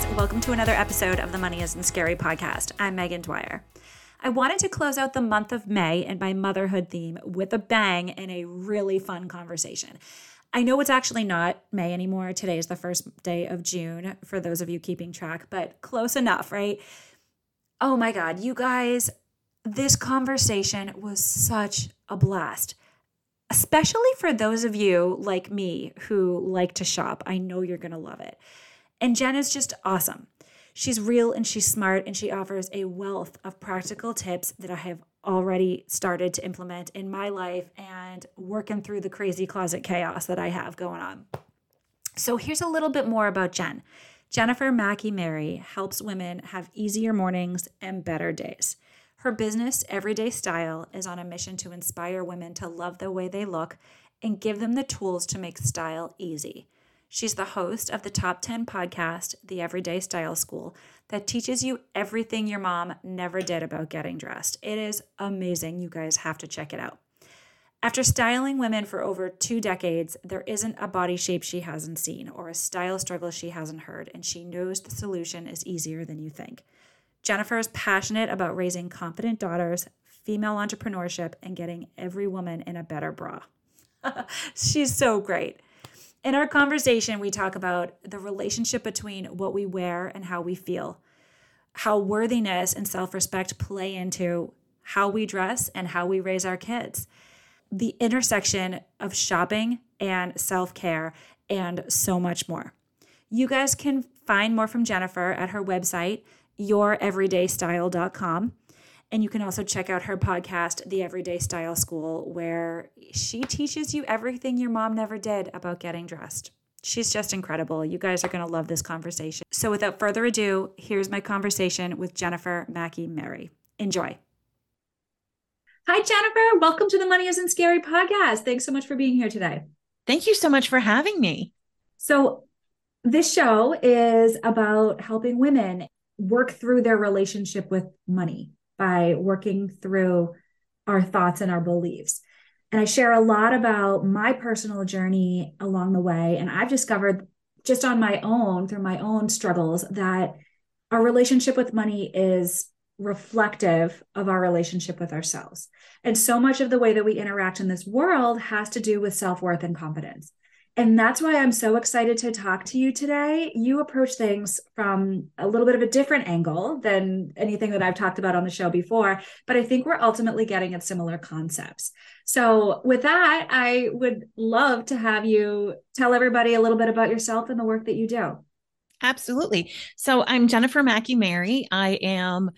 Guys, welcome to another episode of the Money Isn't Scary podcast. I'm Megan Dwyer. I wanted to close out the month of May and my motherhood theme with a bang and a really fun conversation. I know it's actually not May anymore. Today is the first day of June for those of you keeping track, but close enough, right? Oh my God, you guys, this conversation was such a blast especially for those of you like me who like to shop. I know you're going to love it. And Jen is just awesome. She's real and she's smart, and she offers a wealth of practical tips that I have already started to implement in my life and working through the crazy closet chaos that I have going on. So, here's a little bit more about Jen. Jennifer Mackey Mary helps women have easier mornings and better days. Her business, Everyday Style, is on a mission to inspire women to love the way they look and give them the tools to make style easy. She's the host of the Top 10 podcast, The Everyday Style School, that teaches you everything your mom never did about getting dressed. It is amazing. You guys have to check it out. After styling women for over two decades, there isn't a body shape she hasn't seen or a style struggle she hasn't heard, and she knows the solution is easier than you think. Jennifer is passionate about raising confident daughters, female entrepreneurship, and getting every woman in a better bra. She's so great. In our conversation, we talk about the relationship between what we wear and how we feel, how worthiness and self respect play into how we dress and how we raise our kids, the intersection of shopping and self care, and so much more. You guys can find more from Jennifer at her website, youreverydaystyle.com. And you can also check out her podcast, The Everyday Style School, where she teaches you everything your mom never did about getting dressed. She's just incredible. You guys are going to love this conversation. So, without further ado, here's my conversation with Jennifer Mackey Mary. Enjoy. Hi, Jennifer. Welcome to the Money Isn't Scary podcast. Thanks so much for being here today. Thank you so much for having me. So, this show is about helping women work through their relationship with money by working through our thoughts and our beliefs. And I share a lot about my personal journey along the way. And I've discovered just on my own, through my own struggles, that our relationship with money is reflective of our relationship with ourselves. And so much of the way that we interact in this world has to do with self worth and confidence. And that's why I'm so excited to talk to you today. You approach things from a little bit of a different angle than anything that I've talked about on the show before, but I think we're ultimately getting at similar concepts. So, with that, I would love to have you tell everybody a little bit about yourself and the work that you do. Absolutely. So, I'm Jennifer Mackey Mary. I am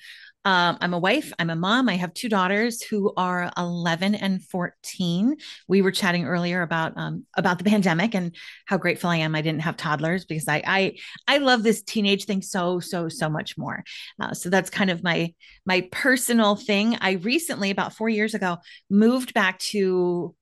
um, I'm a wife, I'm a mom. I have two daughters who are 11 and 14. We were chatting earlier about um, about the pandemic and how grateful I am I didn't have toddlers because I I I love this teenage thing so so so much more. Uh, so that's kind of my my personal thing. I recently about 4 years ago moved back to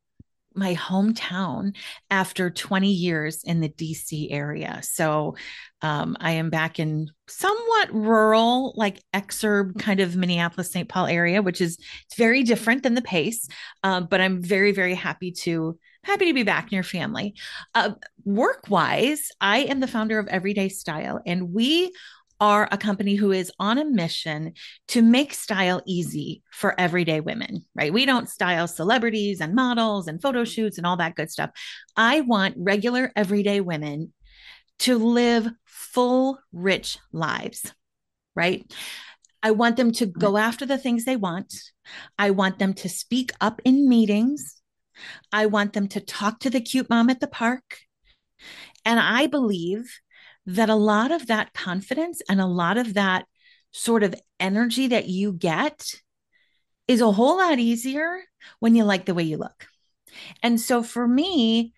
my hometown after 20 years in the DC area. So um, I am back in somewhat rural, like exurb kind of Minneapolis, St. Paul area, which is it's very different than the pace. Uh, but I'm very, very happy to happy to be back near family. Uh, work wise, I am the founder of Everyday Style, and we are a company who is on a mission to make style easy for everyday women, right? We don't style celebrities and models and photo shoots and all that good stuff. I want regular everyday women to live full, rich lives, right? I want them to go after the things they want. I want them to speak up in meetings. I want them to talk to the cute mom at the park. And I believe that a lot of that confidence and a lot of that sort of energy that you get is a whole lot easier when you like the way you look. And so for me,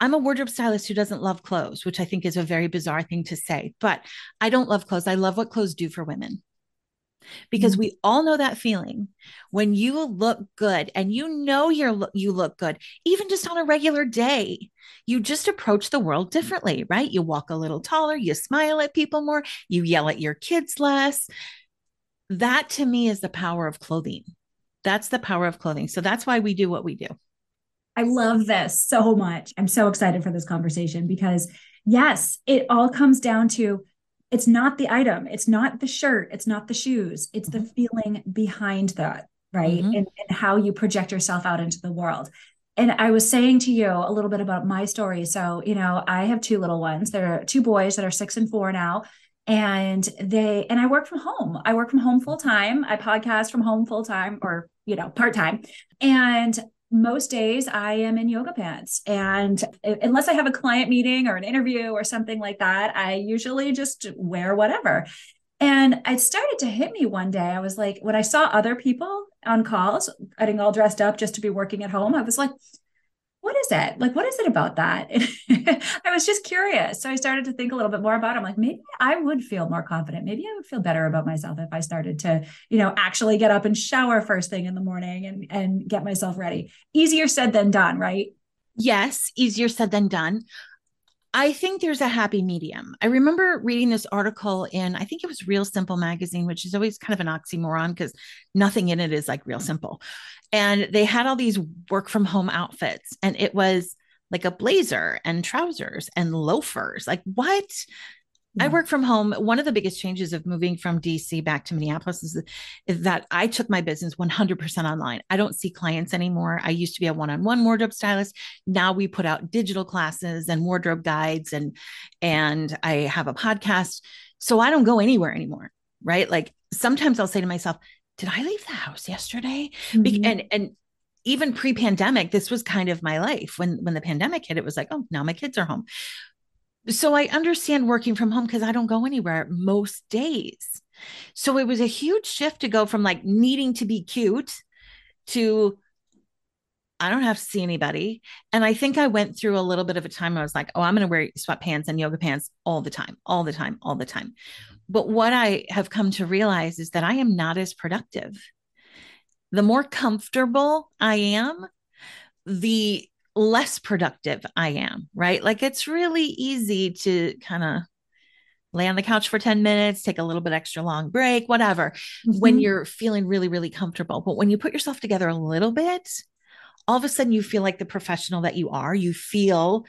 I'm a wardrobe stylist who doesn't love clothes, which I think is a very bizarre thing to say, but I don't love clothes. I love what clothes do for women because mm-hmm. we all know that feeling. When you look good and you know you're you look good even just on a regular day you just approach the world differently right? You walk a little taller you smile at people more you yell at your kids less. That to me is the power of clothing. That's the power of clothing. So that's why we do what we do. I love this so much. I'm so excited for this conversation because yes it all comes down to it's not the item. It's not the shirt. It's not the shoes. It's mm-hmm. the feeling behind that right? Mm-hmm. and, and how you project yourself out into the world. And i was saying to you a little bit about my story. So you know i have two little ones. There are two boys that are six and four now. And they and i work from home. I work from home full time. I podcast from home full time or you know part time. And most days I am in yoga pants. And unless I have a client meeting or an interview or something like that, I usually just wear whatever. And it started to hit me one day. I was like, when I saw other people on calls getting all dressed up just to be working at home, I was like, what is it? Like, what is it about that? I was just curious. So I started to think a little bit more about it. I'm like, maybe I would feel more confident. Maybe I would feel better about myself if I started to, you know, actually get up and shower first thing in the morning and, and get myself ready. Easier said than done, right? Yes, easier said than done. I think there's a happy medium. I remember reading this article in, I think it was Real Simple magazine, which is always kind of an oxymoron because nothing in it is like real simple and they had all these work from home outfits and it was like a blazer and trousers and loafers like what. I work from home. One of the biggest changes of moving from DC back to Minneapolis is, is that I took my business 100% online. I don't see clients anymore. I used to be a one-on-one wardrobe stylist. Now we put out digital classes and wardrobe guides and and I have a podcast. So I don't go anywhere anymore, right? Like sometimes I'll say to myself, did I leave the house yesterday? Mm-hmm. And and even pre-pandemic, this was kind of my life. When when the pandemic hit, it was like, oh, now my kids are home. So I understand working from home because I don't go anywhere most days. So it was a huge shift to go from like needing to be cute to I don't have to see anybody. And I think I went through a little bit of a time I was like, oh, I'm going to wear sweatpants and yoga pants all the time, all the time, all the time. But what I have come to realize is that I am not as productive. The more comfortable I am, the less productive I am, right? Like it's really easy to kind of lay on the couch for 10 minutes, take a little bit extra long break, whatever, mm-hmm. when you're feeling really, really comfortable. But when you put yourself together a little bit, all of a sudden you feel like the professional that you are. You feel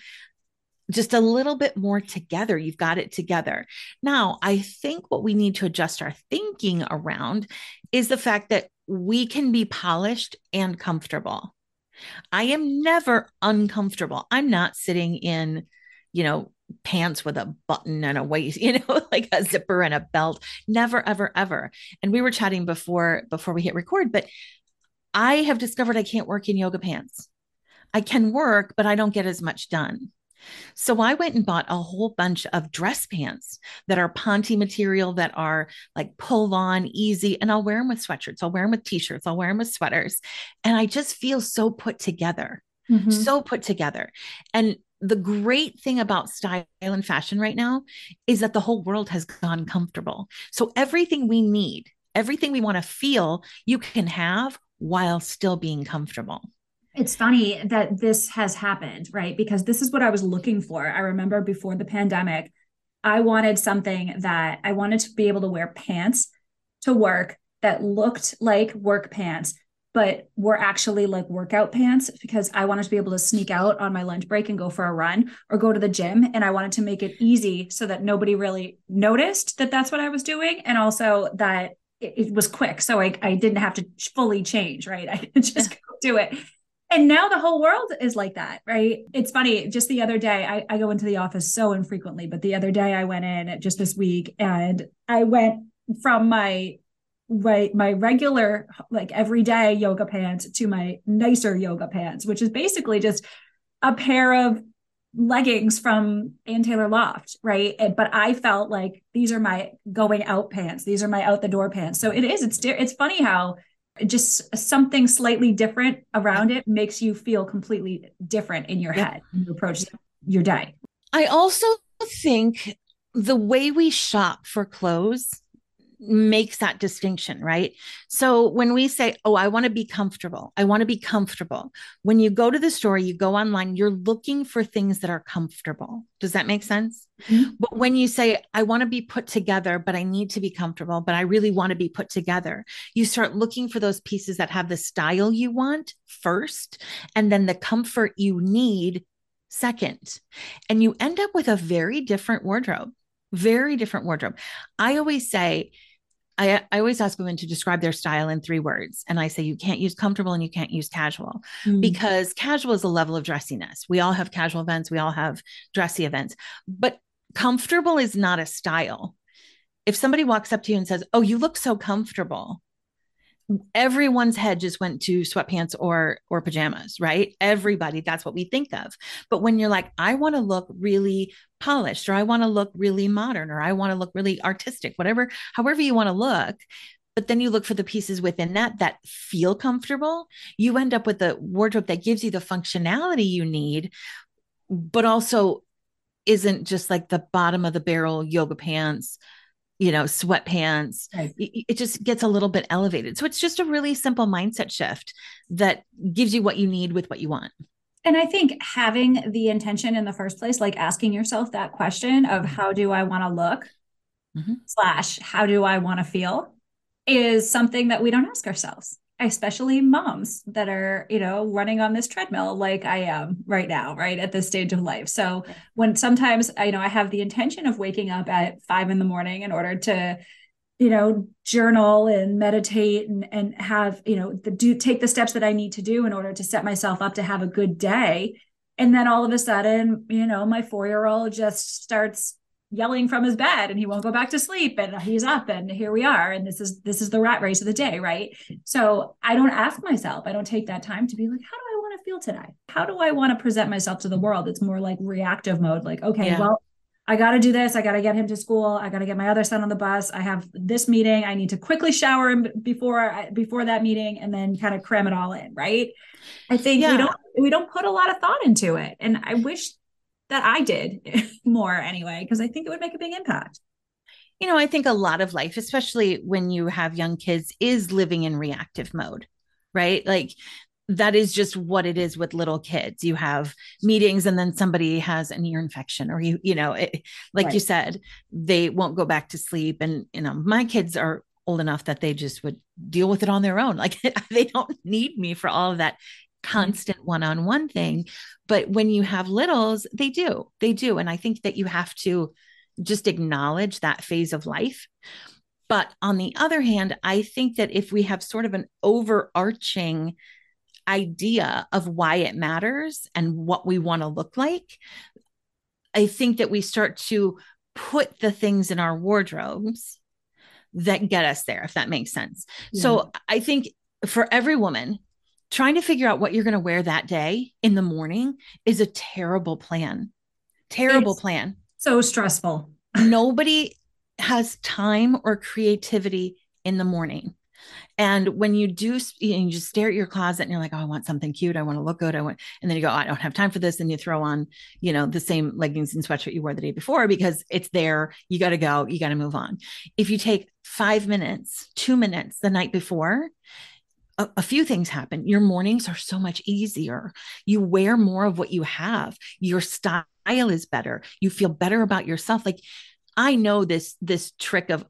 just a little bit more together. You've got it together. Now, I think what we need to adjust our thinking around is the fact that we can be polished and comfortable. I am never uncomfortable. I'm not sitting in, you know, pants with a button and a waist, you know, like a zipper and a belt. Never, ever, ever. And we were chatting before before we hit record, but I have discovered I can't work in yoga pants. I can work, but I don't get as much done. So I went and bought a whole bunch of dress pants that are ponte material that are like pull on easy. And I'll wear them with sweatshirts. I'll wear them with t-shirts. I'll wear them with sweaters. And I just feel so put together, mm-hmm. so put together. And the great thing about style and fashion right now is that the whole world has gone comfortable. So everything we need, everything we want to feel, you can have while still being comfortable. It's funny that this has happened, right? Because this is what I was looking for. I remember before the pandemic, I wanted something that I wanted to be able to wear pants to work that looked like work pants, but were actually like workout pants because I wanted to be able to sneak out on my lunch break and go for a run or go to the gym. And I wanted to make it easy so that nobody really noticed that that's what I was doing. And also that it, it was quick. So I, I didn't have to fully change, right? I could just go do it and now the whole world is like that, right? It's funny. Just the other day, I, I go into the office so infrequently, but the other day I went in just this week and I went from my right my regular like everyday yoga pants to my nicer yoga pants which is basically just a pair of leggings from Ann Taylor Loft, right? But I felt like these are my going out pants. These are my out the door pants. So it is. It's it's funny how just something slightly different around it makes you feel completely different in your head when you approach your day. I also think the way we shop for clothes makes that distinction, right? So when we say, Oh, I want to be comfortable, I want to be comfortable. When you go to the store, you go online, you're looking for things that are comfortable. Does that make sense? Mm-hmm. But when you say, I want to be put together, but I need to be comfortable, but I really want to be put together, you start looking for those pieces that have the style you want first, and then the comfort you need second. And you end up with a very different wardrobe very different wardrobe. I always say, I, I always ask women to describe their style in three words. And I say, you can't use comfortable and you can't use casual mm. because casual is a level of dressiness. We all have casual events, we all have dressy events, but comfortable is not a style. If somebody walks up to you and says, Oh, you look so comfortable, everyone's head just went to sweatpants or or pajamas right? Everybody that's what we think of. But when you're like i want to look really polished or i want to look really modern or i want to look really artistic whatever however you want to look but then you look for the pieces within that that feel comfortable you end up with a wardrobe that gives you the functionality you need but also isn't just like the bottom of the barrel yoga pants you know, sweatpants. Right. It, just gets a little bit elevated. So it's just a really simple mindset shift that gives you what you need with what you want. And I think having the intention in the first place, like asking yourself that question of mm-hmm. how do I want to look mm-hmm. slash how do I want to feel is something that we don't ask ourselves especially moms that are you know running on this treadmill like i am right now right at this stage of life. So when sometimes i you know i have the intention of waking up at five in the morning in order to you know journal and meditate and and have you know the do take the steps that i need to do in order to set myself up to have a good day. And then all of a sudden you know my four year old just starts yelling from his bed and he won't go back to sleep and he's up and here we are and this is this is the rat race of the day right so i don't ask myself i don't take that time to be like how do i want to feel today how do i want to present myself to the world it's more like reactive mode like okay yeah. well I got to do this. I got to get him to school. I got to get my other son on the bus. I have this meeting. I need to quickly shower him before before that meeting and then kind of cram it all in, right? I think yeah. we don't we don't put a lot of thought into it. And I wish that I did more anyway, because I think it would make a big impact. You know, I think a lot of life, especially when you have young kids, is living in reactive mode, right? Like that is just what it is with little kids. You have meetings and then somebody has an ear infection or you, you know, it, like right. you said, they won't go back to sleep. And, you know, my kids are old enough that they just would deal with it on their own. Like they don't need me for all of that constant one-on-one thing but when you have littles they do they do. And i think that you have to just acknowledge that phase of life. But on the other hand i think that if we have sort of an overarching idea of why it matters and what we want to look like i think that we start to put the things in our wardrobes that get us there if that makes sense. Yeah. so i think for every woman trying to figure out what you're going to wear that day in the morning is a terrible plan. Terrible it's plan. So stressful. Nobody has time or creativity in the morning. And when you do, you, just stare at your closet and you're like, oh, I want something cute. I want to look good. I want, and then you go, I don't have time for this. And you throw on, you know, the same leggings and sweatshirt you wore the day before because it's there. You got to go. You got to move on. If you take five minutes, two minutes the night before a, a, few things happen. Your mornings are so much easier. You wear more of what you have. Your style is better. You feel better about yourself. Like I know this this trick of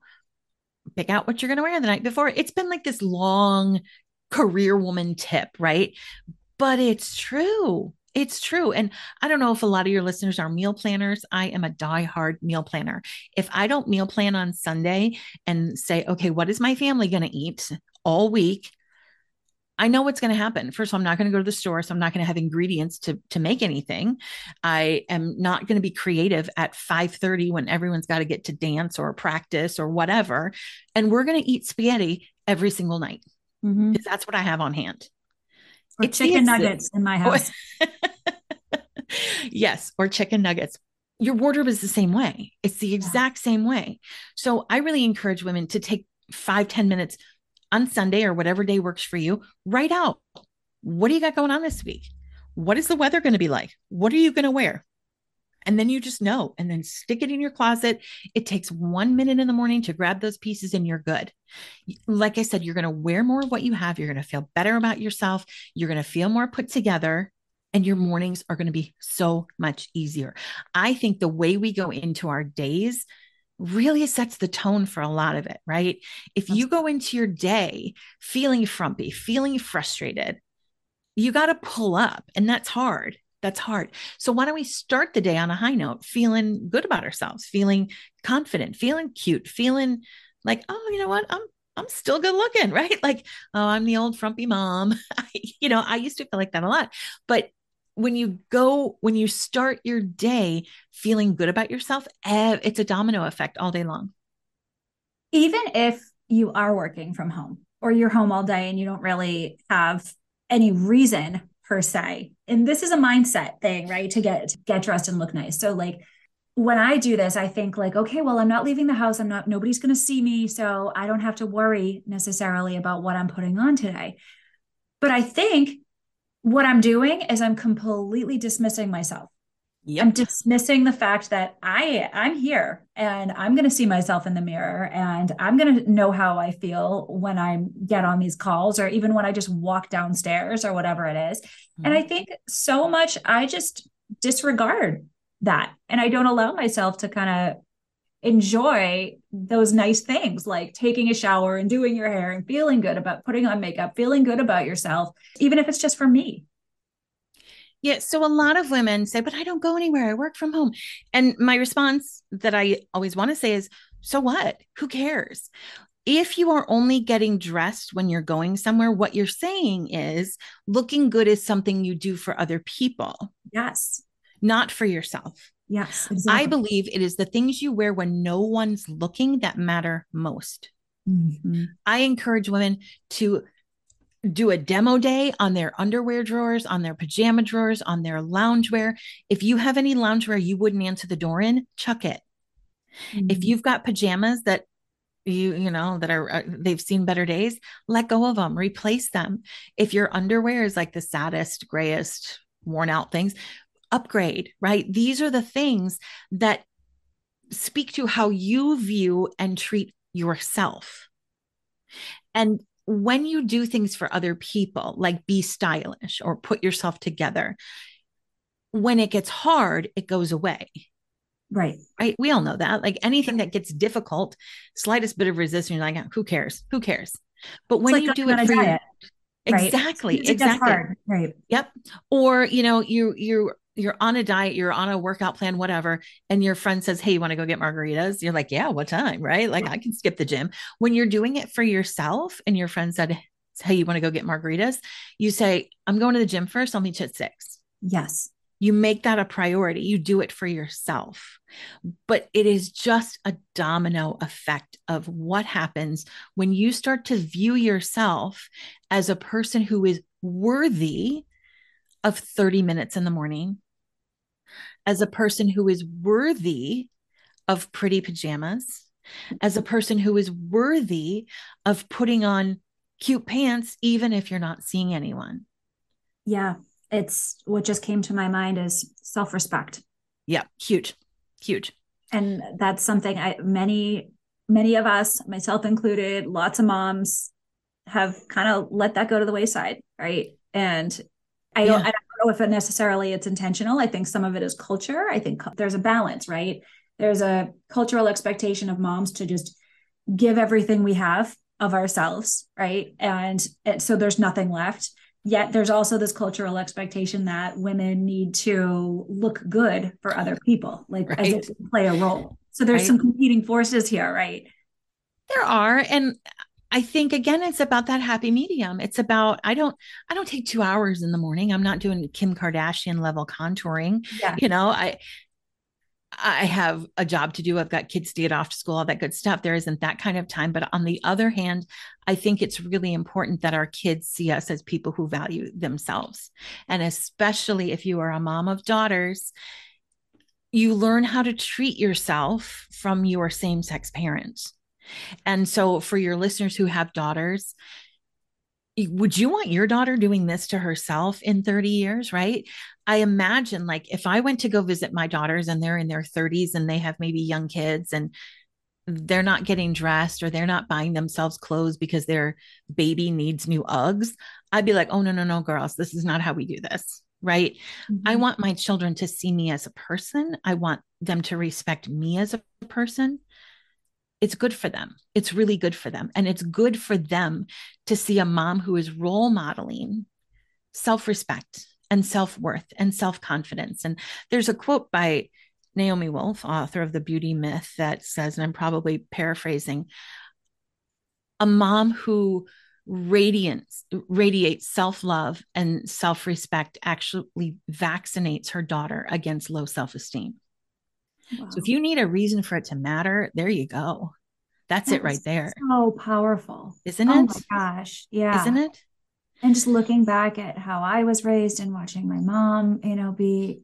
pick out what you're going to wear the night before. It's been like this long career woman tip, right? But it's true. It's true. And I don't know if a lot of your listeners are meal planners. I am a die-hard meal planner. If I don't meal plan on Sunday and say, okay, what is my family going to eat all week? I know what's going to happen. First, of all, I'm not going to go to the store, so I'm not going to have ingredients to to make anything. I am not going to be creative at 5:30 when everyone's got to get to dance or practice or whatever. And we're going to eat spaghetti every single night mm-hmm. because that's what I have on hand. Or it's chicken nuggets in my house. yes, or chicken nuggets. Your wardrobe is the same way. It's the exact same way. So I really encourage women to take five ten minutes on Sunday or whatever day works for you, write out what do you got going on this week? What is the weather going to be like? What are you going to wear? And then you just know, and then stick it in your closet. It takes one minute in the morning to grab those pieces, and you're good. Like I said, you're going to wear more of what you have. You're going to feel better about yourself. You're going to feel more put together, and your mornings are going to be so much easier. I think the way we go into our days really sets the tone for a lot of it, right? If you go into your day feeling frumpy, feeling frustrated, you got to pull up, and that's hard that's hard. So why don't we start the day on a high note, feeling good about ourselves, feeling confident, feeling cute, feeling like, oh, you know what? I'm I'm still good looking, right? Like, oh, I'm the old frumpy mom. you know, I used to feel like that a lot. But when you go, when you start your day feeling good about yourself, it's a domino effect all day long. Even if you are working from home or you're home all day and you don't really have any reason per se. And this is a mindset thing, right? To get to get dressed and look nice. So like when I do this, I think like, okay, well, I'm not leaving the house. I'm not, nobody's going to see me. So I don't have to worry necessarily about what I'm putting on today. But I think what I'm doing is I'm completely dismissing myself. Yep. I'm dismissing the fact that I I'm here and I'm going to see myself in the mirror and I'm going to know how I feel when I get on these calls or even when I just walk downstairs or whatever it is. Mm-hmm. And I think so much I just disregard that and I don't allow myself to kind of enjoy those nice things like taking a shower and doing your hair and feeling good about putting on makeup, feeling good about yourself, even if it's just for me. Yeah. So a lot of women say, but I don't go anywhere. I work from home. And my response that I always want to say is, so what? Who cares? If you are only getting dressed when you're going somewhere, what you're saying is looking good is something you do for other people. Yes. Not for yourself. Yes. Exactly. I believe it is the things you wear when no one's looking that matter most. Mm-hmm. I encourage women to do a demo day on their underwear drawers, on their pajama drawers, on their loungewear. If you have any loungewear you wouldn't answer the door in, chuck it. Mm-hmm. If you've got pajamas that you you know that are uh, they've seen better days, let go of them, replace them. If your underwear is like the saddest, grayest, worn out things, upgrade, right? These are the things that speak to how you view and treat yourself. And when you do things for other people, like be stylish or put yourself together, when it gets hard, it goes away. Right. Right. We all know that. Like anything that gets difficult, slightest bit of resistance, you're like, who cares? Who cares? But when like you do it for your, exactly, right. exactly. Right. Yep. Or, you know, you, you you're on a diet, you're on a workout plan, whatever, and your friend says, Hey, you want to go get margaritas? You're like, Yeah, what time? Right. Like I can skip the gym. When you're doing it for yourself and your friend said, Hey, you want to go get margaritas? You say, I'm going to the gym first. I'll meet you at six. Yes. You make that a priority. You do it for yourself. But it is just a domino effect of what happens when you start to view yourself as a person who is worthy of 30 minutes in the morning, as a person who is worthy of pretty pajamas, as a person who is worthy of putting on cute pants, even if you're not seeing anyone. Yeah. It's what just came to my mind is self respect. Yeah. Huge, huge. And that's something I, many, many of us, myself included, lots of moms have kind of let that go to the wayside. Right. And I don't, yeah. I don't know if it necessarily it's intentional. I think some of it is culture. I think there's a balance, right? There's a cultural expectation of moms to just give everything we have of ourselves, right? And, and so there's nothing left. Yet there's also this cultural expectation that women need to look good for other people, like right. as if play a role. So there's right. some competing forces here, right? There are. And I think again, it's about that happy medium. It's about I don't I don't take two hours in the morning. I'm not doing Kim Kardashian level contouring. Yeah. You know, I I have a job to do. I've got kids to get off to school, all that good stuff. There isn't that kind of time. But on the other hand, I think it's really important that our kids see us as people who value themselves. And especially if you are a mom of daughters, you learn how to treat yourself from your same sex parents And so, for your listeners who have daughters, would you want your daughter doing this to herself in 30 years right? I imagine like if i went to go visit my daughters and they're in their 30s and they have maybe young kids and they're not getting dressed or they're not buying themselves clothes because their baby needs new uggs i'd be like oh no no no girls this is not how we do this right? Mm-hmm. i want my children to see me as a person. I want them to respect me as a person it's good for them. It's really good for them. And it's good for them to see a mom who is role modeling self respect and self worth and self confidence. And there's a quote by Naomi Wolf, author of The Beauty Myth, that says, and I'm probably paraphrasing, a mom who radiates radiates self-love and self-respect actually vaccinates her daughter against low self-esteem Wow. So if you need a reason for it to matter, there you go. That's that it right there. So powerful. Isn't oh it? Oh my gosh. Yeah. Isn't it? And just looking back at how I was raised and watching my mom, you know, be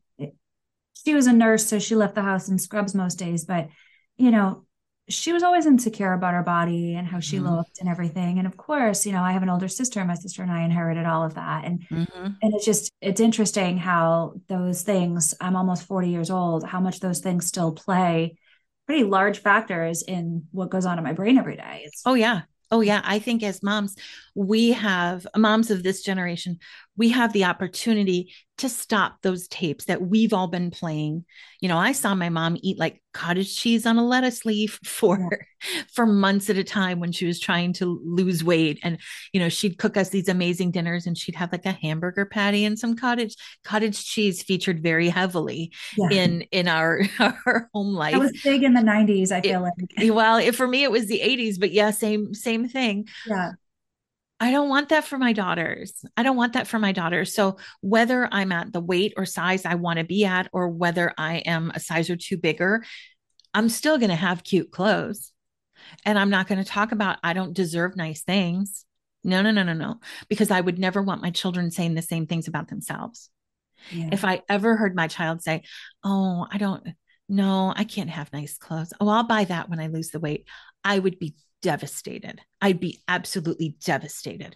she was a nurse, so she left the house in scrubs most days, but you know, she was always insecure about her body and how she mm-hmm. looked and everything. And of course, you know, I have an older sister. My sister and I inherited all of that. And mm-hmm. and it's just it's interesting how those things, I'm almost 40 years old, how much those things still play pretty large factors in what goes on in my brain every day. It's- oh yeah. Oh, yeah. I think as moms, we have moms of this generation, we have the opportunity to stop those tapes that we've all been playing. You know, I saw my mom eat like cottage cheese on a lettuce leaf for yeah. for months at a time when she was trying to lose weight and you know, she'd cook us these amazing dinners and she'd have like a hamburger patty and some cottage cottage cheese featured very heavily yeah. in in our our home life. It was big in the 90s, I feel it, like. Well, it, for me it was the 80s, but yeah, same same thing. Yeah. I don't want that for my daughters. I don't want that for my daughters. So, whether I'm at the weight or size I want to be at, or whether I am a size or two bigger, I'm still going to have cute clothes. And I'm not going to talk about, I don't deserve nice things. No, no, no, no, no. Because I would never want my children saying the same things about themselves. Yeah. If I ever heard my child say, Oh, I don't, no, I can't have nice clothes. Oh, I'll buy that when I lose the weight. I would be devastated. I'd be absolutely devastated.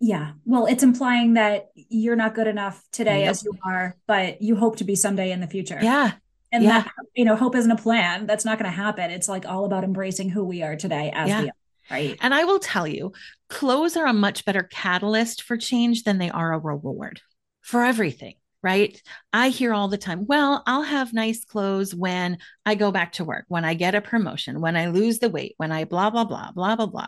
Yeah. Well, it's implying that you're not good enough today as you are, but you hope to be someday in the future. Yeah. And yeah. that, you know, hope isn't a plan. That's not going to happen. It's like all about embracing who we are today as yeah. we are. Right. And I will tell you, clothes are a much better catalyst for change than they are a reward for everything right? I hear all the time, well, I'll have nice clothes when I go back to work, when I get a promotion, when I lose the weight, when I blah, blah, blah, blah, blah, blah.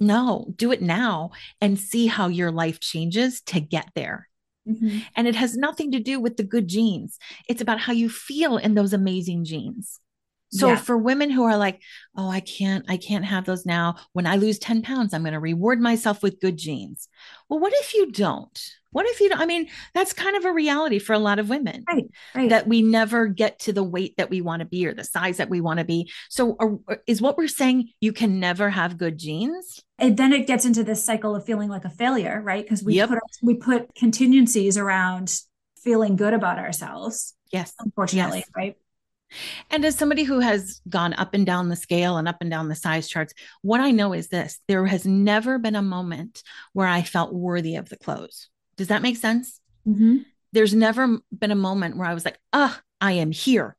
No, do it now and see how your life changes to get there. Mm-hmm. And it has nothing to do with the good jeans. It's about how you feel in those amazing jeans. So yeah. for women who are like, oh, I can't, I can't have those now. When I lose 10 pounds, I'm going to reward myself with good jeans. Well, what if you don't? What if you don't? I mean, that's kind of a reality for a lot of women, right? right. That we never get to the weight that we want to be or the size that we want to be. So, are, uh, is what we're saying you can never have good jeans? And then it gets into this cycle of feeling like a failure, right? Because we yep. put we put contingencies around feeling good about ourselves. Yes, unfortunately, yes. right? And as somebody who has gone up and down the scale and up and down the size charts, what I know is this there has never been a moment where I felt worthy of the clothes. Does that make sense? Mm-hmm. There's never been a moment where I was like, ah, oh, I am here.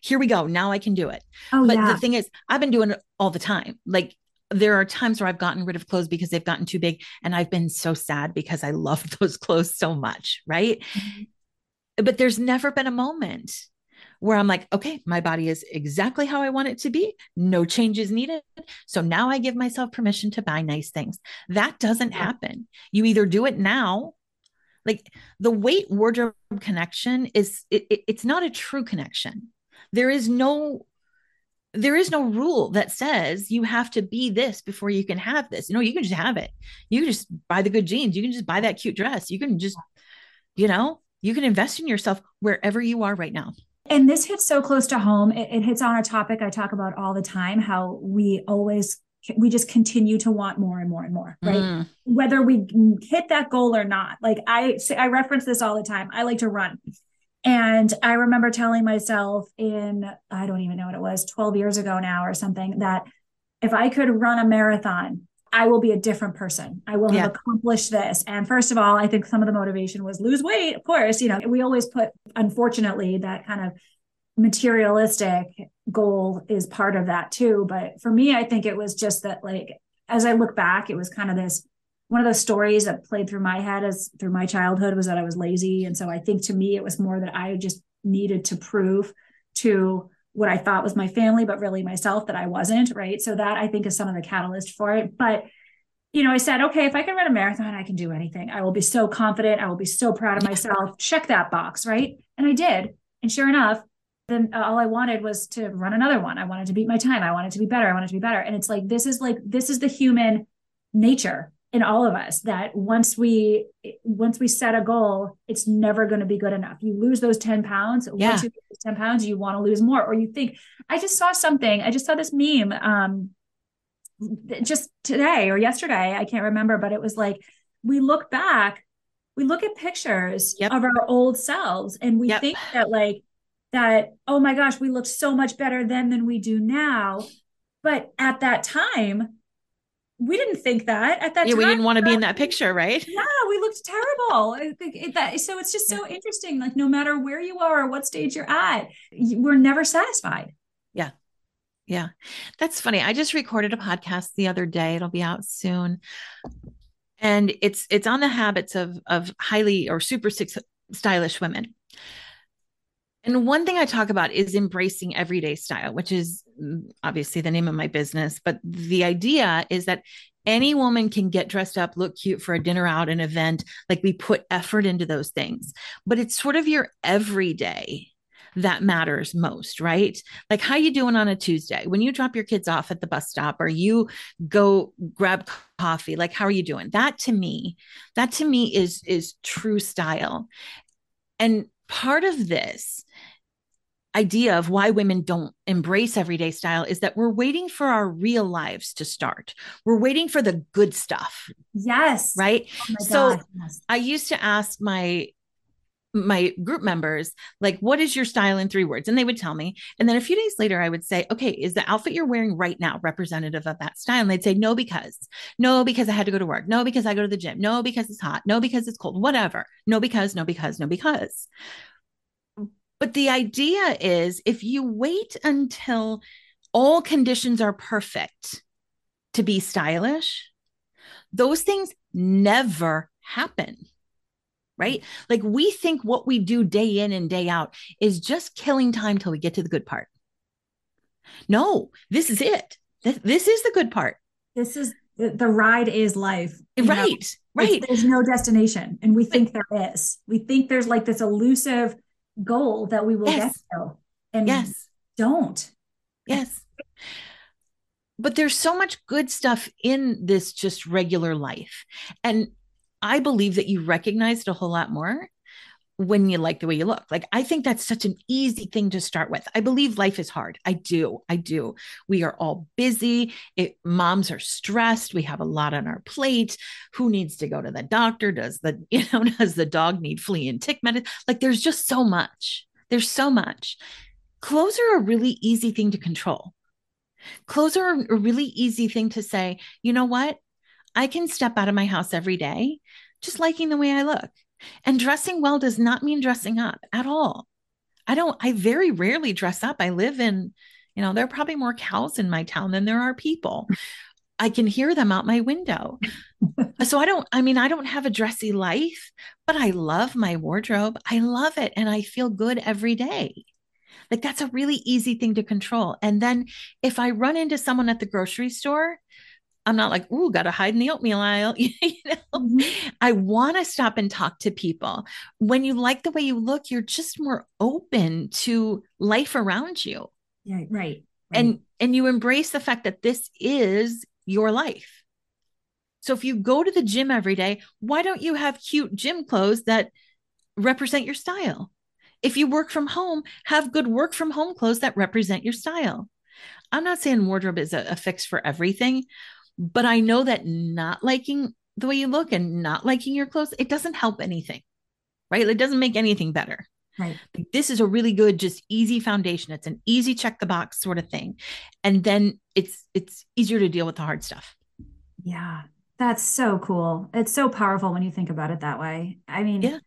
Here we go. Now I can do it. Oh, but yeah. the thing is, I've been doing it all the time. Like there are times where I've gotten rid of clothes because they've gotten too big. And I've been so sad because I love those clothes so much. Right. Mm-hmm. But there's never been a moment where I'm like, okay, my body is exactly how I want it to be. No changes needed. So now I give myself permission to buy nice things. That doesn't happen. You either do it now, like the weight wardrobe connection is it, it, it's not a true connection. There is no there is no rule that says you have to be this before you can have this. You know, you can just have it. You can just buy the good jeans. You can just buy that cute dress. You can just, you know, you can invest in yourself wherever you are right now. And this hits so close to home. It, it, hits on a topic I talk about all the time how we always, we just continue to want more and more and more, right? Mm. Whether we hit that goal or not. Like I say, I reference this all the time. I like to run. And I remember telling myself in, I don't even know what it was, 12 years ago now or something, that if I could run a marathon, I will be a different person. I will have yeah. accomplished this. And first of all, I think some of the motivation was lose weight. Of course, you know, we always put, unfortunately, that kind of materialistic goal is part of that too. But for me, I think it was just that, like, as I look back, it was kind of this one of those stories that played through my head as through my childhood was that I was lazy. And so I think to me, it was more that I just needed to prove to what I thought was my family, but really myself that I wasn't. Right. So that I think is some of the catalyst for it. But, you know, I said, okay, if I can run a marathon, I can do anything. I will be so confident. I will be so proud of myself. Check that box. Right. And I did. And sure enough, then all I wanted was to run another one. I wanted to beat my time. I wanted to be better. I wanted to be better. And it's like, this is like, this is the human nature in all of us that once we once we set a goal it's never going to be good enough you lose those 10 pounds yeah. once you lose 10 pounds you want to lose more or you think i just saw something i just saw this meme um just today or yesterday i can't remember but it was like we look back we look at pictures yep. of our old selves and we yep. think that like that oh my gosh we looked so much better then than we do now but at that time we didn't think that at that yeah, time. we didn't want to be in that picture, right? Yeah, we looked terrible. it, that, so it's just so yeah. interesting. Like no matter where you are or what stage you're at, we're never satisfied. Yeah. Yeah. That's funny. I just recorded a podcast the other day. It'll be out soon. And it's it's on the habits of of highly or super stylish women. And one thing I talk about is embracing everyday style, which is mm, obviously the name of my business. But the idea is that any woman can get dressed up, look cute for a dinner out, an event. Like we put effort into those things, but it's sort of your everyday that matters most, right? Like how you doing on a Tuesday when you drop your kids off at the bus stop or you go grab coffee, like how are you doing? That to me, that to me is is true style. And part of this idea of why women don't embrace everyday style is that we're waiting for our real lives to start. We're waiting for the good stuff. Yes. Right. Oh so yes. I used to ask my my group members like what is your style in three words and they would tell me and then a few days later i would say okay is the outfit you're wearing right now representative of that style and they'd say no because no because i had to go to work no because i go to the gym no because it's hot no because it's cold whatever no because no because no because but the idea is if you wait until all conditions are perfect to be stylish, those things never happen. Right? Like we think what we do day in and day out is just killing time till we get to the good part. No, this is it. This is the good part. This is the ride is life. Right. Know? Right. It's, there's no destination. And we think there is. We think there's like this elusive goal that we will yes. get to and yes. don't. Yes. But there's so much good stuff in this just regular life. And i believe that you recognized a whole lot more when you like the way you look. Like, I think that's such an easy thing to start with. I believe life is hard. I do. I do. We are all busy. It, moms are stressed. We have a lot on our plate. Who needs to go to the doctor? Does the, you know, does the dog need flea and tick medicine? Like, there's just so much. There's so much. Clothes are a really easy thing to control. Clothes are a really easy thing to say, you know what? I can step out of my house every day just liking the way I look and dressing well does not mean dressing up at all. I don't, I very rarely dress up. I live in, you know, there are probably more cows in my town than there are people. I can hear them out my window. so I don't, I mean, I don't have a dressy life, but I love my wardrobe. I love it and I feel good every day. Like that's a really easy thing to control. And then if I run into someone at the grocery store I'm not like, ooh, got to hide in the oatmeal aisle. you know, mm-hmm. I want to stop and talk to people. When you like the way you look, you're just more open to life around you. Yeah, right. right. And and you embrace the fact that this is your life. So if you go to the gym every day, why don't you have cute gym clothes that represent your style? If you work from home, have good work from home clothes that represent your style. I'm not saying wardrobe is a, a fix for everything, but I know that not liking the way you look and not liking your clothes, it doesn't help anything, right? It doesn't make anything better. Right. This is a really good, just easy foundation. It's an easy check the box sort of thing. And then it's it's easier to deal with the hard stuff. Yeah. That's so cool. It's so powerful when you think about it that way. I mean, Yeah.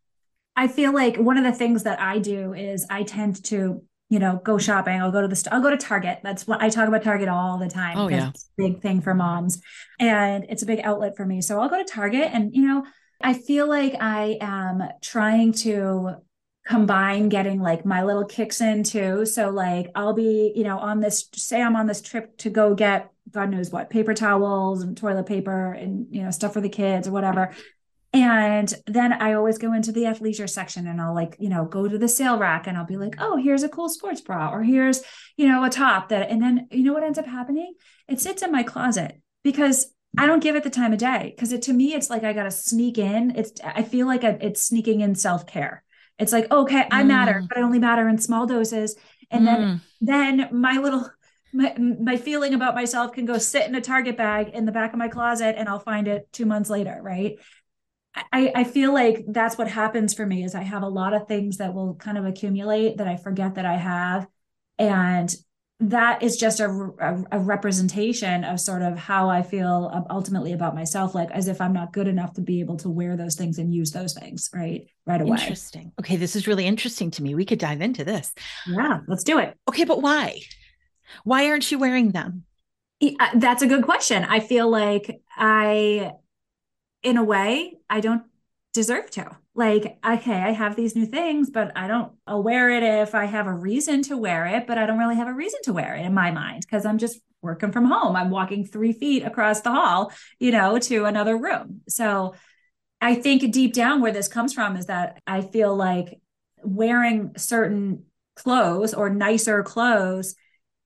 I feel like one of the things that I do is I tend to, you know, go shopping. I'll go to the st- I'll go to Target. That's what I talk about Target all the time. Oh, yeah. it's a big thing for moms. And it's a big outlet for me. So I'll go to Target and, you know, I feel like I am trying to combine getting like my little kicks in too. So like I'll be, you know, on this say I'm on this trip to go get God knows what, paper towels and toilet paper and you know, stuff for the kids or whatever. And then I always go into the athleisure section and I'll like, you know, go to the sale rack and I'll be like, oh, here's a cool sports bra or here's, you know, a top that, and then you know what ends up happening? It sits in my closet because I don't give it the time of day because it to me it's like I got to sneak in. It's I feel like it's sneaking in self care. It's like okay, I matter, Mm. but I only matter in small doses, and then Mm. then my little my, my feeling about myself can go sit in a Target bag in the back of my closet, and I'll find it two months later, right? I, I feel like that's what happens for me is I have a lot of things that will kind of accumulate that I forget that I have. And that is just a, a, a representation of sort of how I feel ultimately about myself, like as if I'm not good enough to be able to wear those things and use those things right right away. Interesting. Okay, this is really interesting to me. We could dive into this. Yeah, let's do it. Okay, but why? Why aren't you wearing them? Yeah, uh, That's a good question. I feel like I, in a way, I don't deserve to. Like, okay, I have these new things, but I don't, I'll wear it if I have a reason to wear it, but I don't really have a reason to wear it in my mind because I'm just working from home. I'm walking three feet across the hall, you know, to another room. So I think deep down where this comes from is that I feel like wearing certain clothes or nicer clothes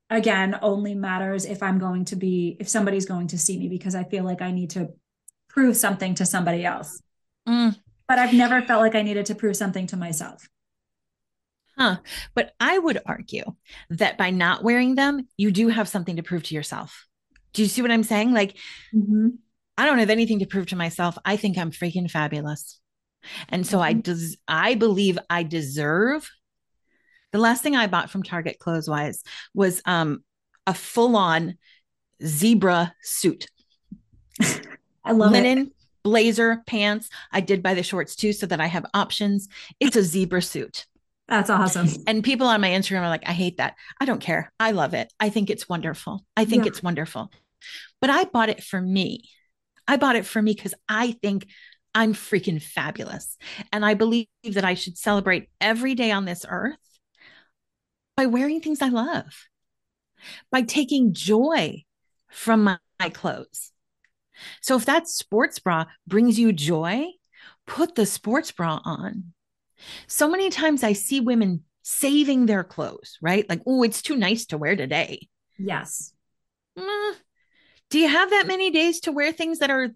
again only matters if I'm going to be if somebody's going to see me because I feel like I need to prove something to somebody else. Mm, But I've never felt like I needed to prove something to myself. huh. But I would argue that by not wearing them, you do have something to prove to yourself. Do you see what I'm saying? Like, Mhm. I don't have anything to prove to myself. I think I'm freaking fabulous. And so I Mhm. des- I believe I deserve. The last thing I bought from Target clothes wise was um a full-on zebra suit. I love it. linen blazer pants. I did buy the shorts too so that I have options. It's a zebra suit. That's awesome. And people on my Instagram are like, I hate that. I don't care. I love it. I think it's wonderful. I think Yeah. it's wonderful. But I bought it for me. I bought it for me because I think I'm freaking fabulous. And I believe that I should celebrate every day on this earth by wearing things I love, by taking joy from my, my clothes. So if that sports bra brings you joy, put the sports bra on. So many times I see women saving their clothes, right? Like, oh, it's too nice to wear today. Yes. Mm, do you have that many days to wear things that are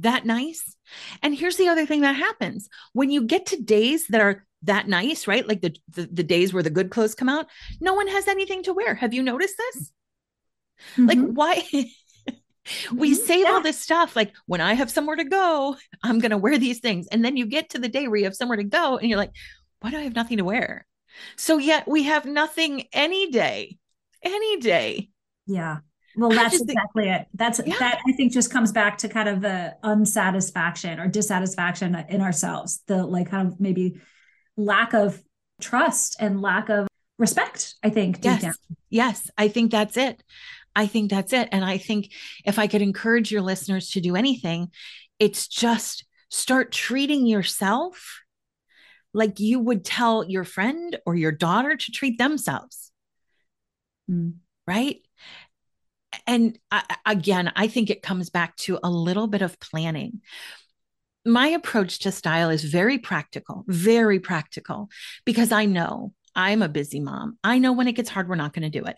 that nice? And here's the other thing that happens when you get to days that are that nice, right? Like the, the, the days where the good clothes come out, no one has anything to wear. Have you noticed this? Like, Mhm. why? we Mhm. save Yeah. all this stuff. Like, when I have somewhere to go, I'm going to wear these things. And then you get to the day where you have somewhere to go and you're like, why do I have nothing to wear? So, yet we have nothing any day, any day. Yeah. Well, that's just think- exactly it. That's Yeah. that I think just comes back to kind of the unsatisfaction or dissatisfaction in ourselves, the like kind of maybe lack of trust and lack of respect, I think, Yes. down. Yes. I think that's it. I think that's it. And I think if I could encourage your listeners to do anything, it's just start treating yourself like you would tell your friend or your daughter to treat themselves. Mm. right? And I, again, I think it comes back to a little bit of planning. My approach to style is very practical, very practical, because I know I'm a busy mom. I know when it gets hard, we're not going to do it.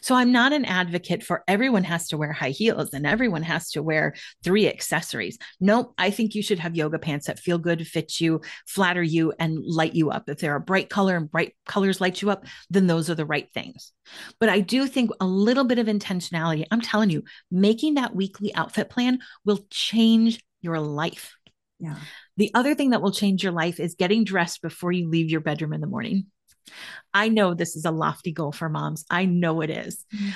So I'm not an advocate for everyone has to wear high heels and everyone has to wear three accessories. Nope. I think you should have yoga pants that feel good, fit you, flatter you, and light you up. If they're a bright color and bright colors light you up, then those are the right things. But I do think a little bit of intentionality, I'm telling you, making that weekly outfit plan will change your life. Yeah. The other thing that will change your life is getting dressed before you leave your bedroom in the morning. I know this is a lofty goal for moms. I know it is. Mm-hmm.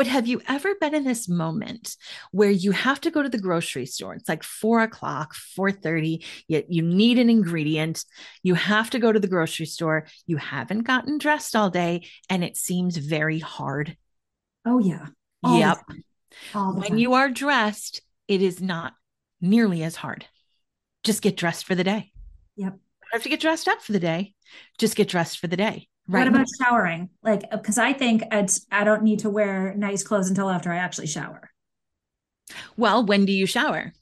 But have you ever been in this moment where you have to go to the grocery store? It's like four o'clock, 4:30, yet you need an ingredient. You have to go to the grocery store. You haven't gotten dressed all day, and it seems very hard. Oh, yeah. All yep. when time. you are dressed, it is not nearly as hard. Just get dressed for the day. Yep. Have to get dressed up for the day. Just get dressed for the day. Right. What about showering? Like, because I think it's, I don't need to wear nice clothes until after I actually shower. Well, when do you shower?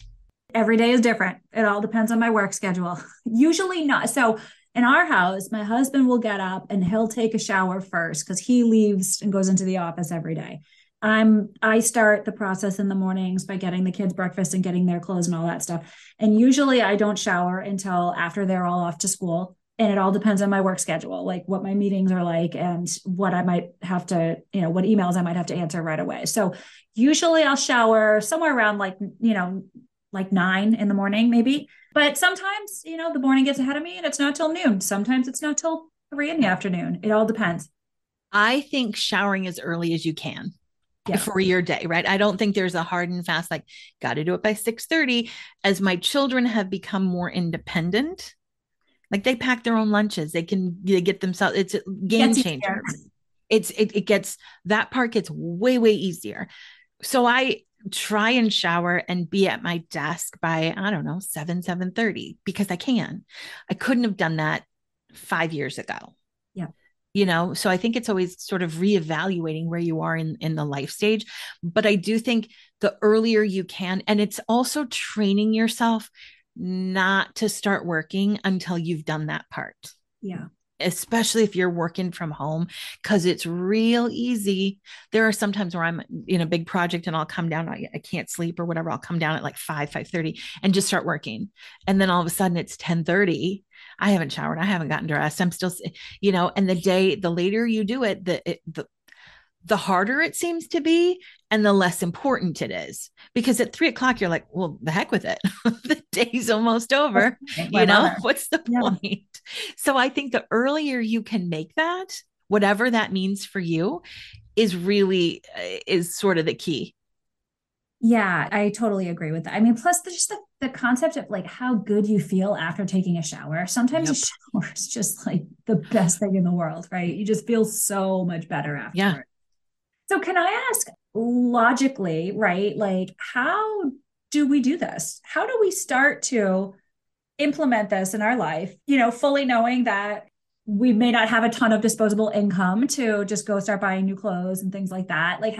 Every day is different. It all depends on my work schedule. Usually not. So in our house, my husband will get up and he'll take a shower first because he leaves and goes into the office every day. I'm I start the process in the mornings by getting the kids breakfast and getting their clothes and all that stuff. And usually I don't shower until after they're all off to school. And it all depends on my work schedule like what my meetings are like and what i might have to you know what emails i might have to answer right away. So usually i'll shower somewhere around like you know like nine in the morning maybe. But sometimes you know the morning gets ahead of me and it's not till noon. Sometimes it's not till three in the afternoon. It all depends. I think showering as early as you can yeah. for your day, right? I don't think there's a hard and fast like got to do it by 6:30 as my children have become more independent like they pack their own lunches. They can they get themselves. It's a game changer. It's it, it gets that part gets way way easier. So I try and shower and be at my desk by I don't know seven seven thirty because I can. I couldn't have done that five years ago. You know, so I think it's always sort of reevaluating where you are in in the life stage. But I do think the earlier you can, and it's also training yourself not to start working until you've done that part. Yeah. Especially if you're working from home, because it's real easy. There are sometimes where I'm in a big project and I'll come down, I, I can't sleep or whatever. I'll come down at like 5, 5 30 and just start working. And then all of a sudden it's 10 30. I haven't showered. I haven't gotten dressed. I'm still, you know, and the day, the later you do it, the, it, the, the harder it seems to be and the less important it is because at three o'clock you're like well the heck with it the day's almost over you know what's the yeah. point so i think the earlier you can make that whatever that means for you is really uh, is sort of the key yeah i totally agree with that i mean plus just the, the concept of like how good you feel after taking a shower sometimes yep. a shower is just like the best thing in the world right you just feel so much better after yeah so, can I ask logically, right? Like, how do we do this? How do we start to implement this in our life, you know, fully knowing that we may not have a ton of disposable income to just go start buying new clothes and things like that? Like,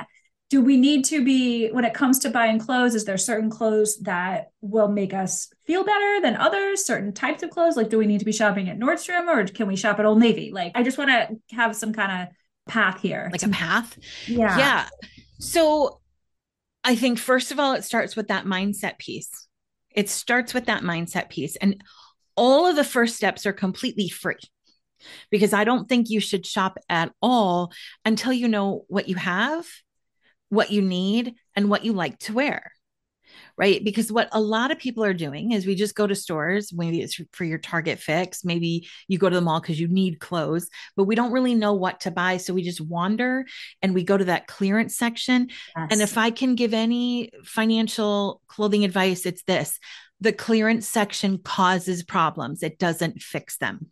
do we need to be, when it comes to buying clothes, is there certain clothes that will make us feel better than others? Certain types of clothes? Like, do we need to be shopping at Nordstrom or can we shop at Old Navy? Like, I just want to have some kind of path here like a path yeah yeah so i think first of all it starts with that mindset piece it starts with that mindset piece and all of the first steps are completely free because i don't think you should shop at all until you know what you have what you need and what you like to wear right? Because what a lot of people are doing is we just go to stores, maybe it's for your Target fix, maybe you go to the mall because you need clothes, but we don't really know what to buy. So we just wander and we go to that clearance section. Yes. And if I can give any financial clothing advice, it's this the clearance section causes problems, it doesn't fix them.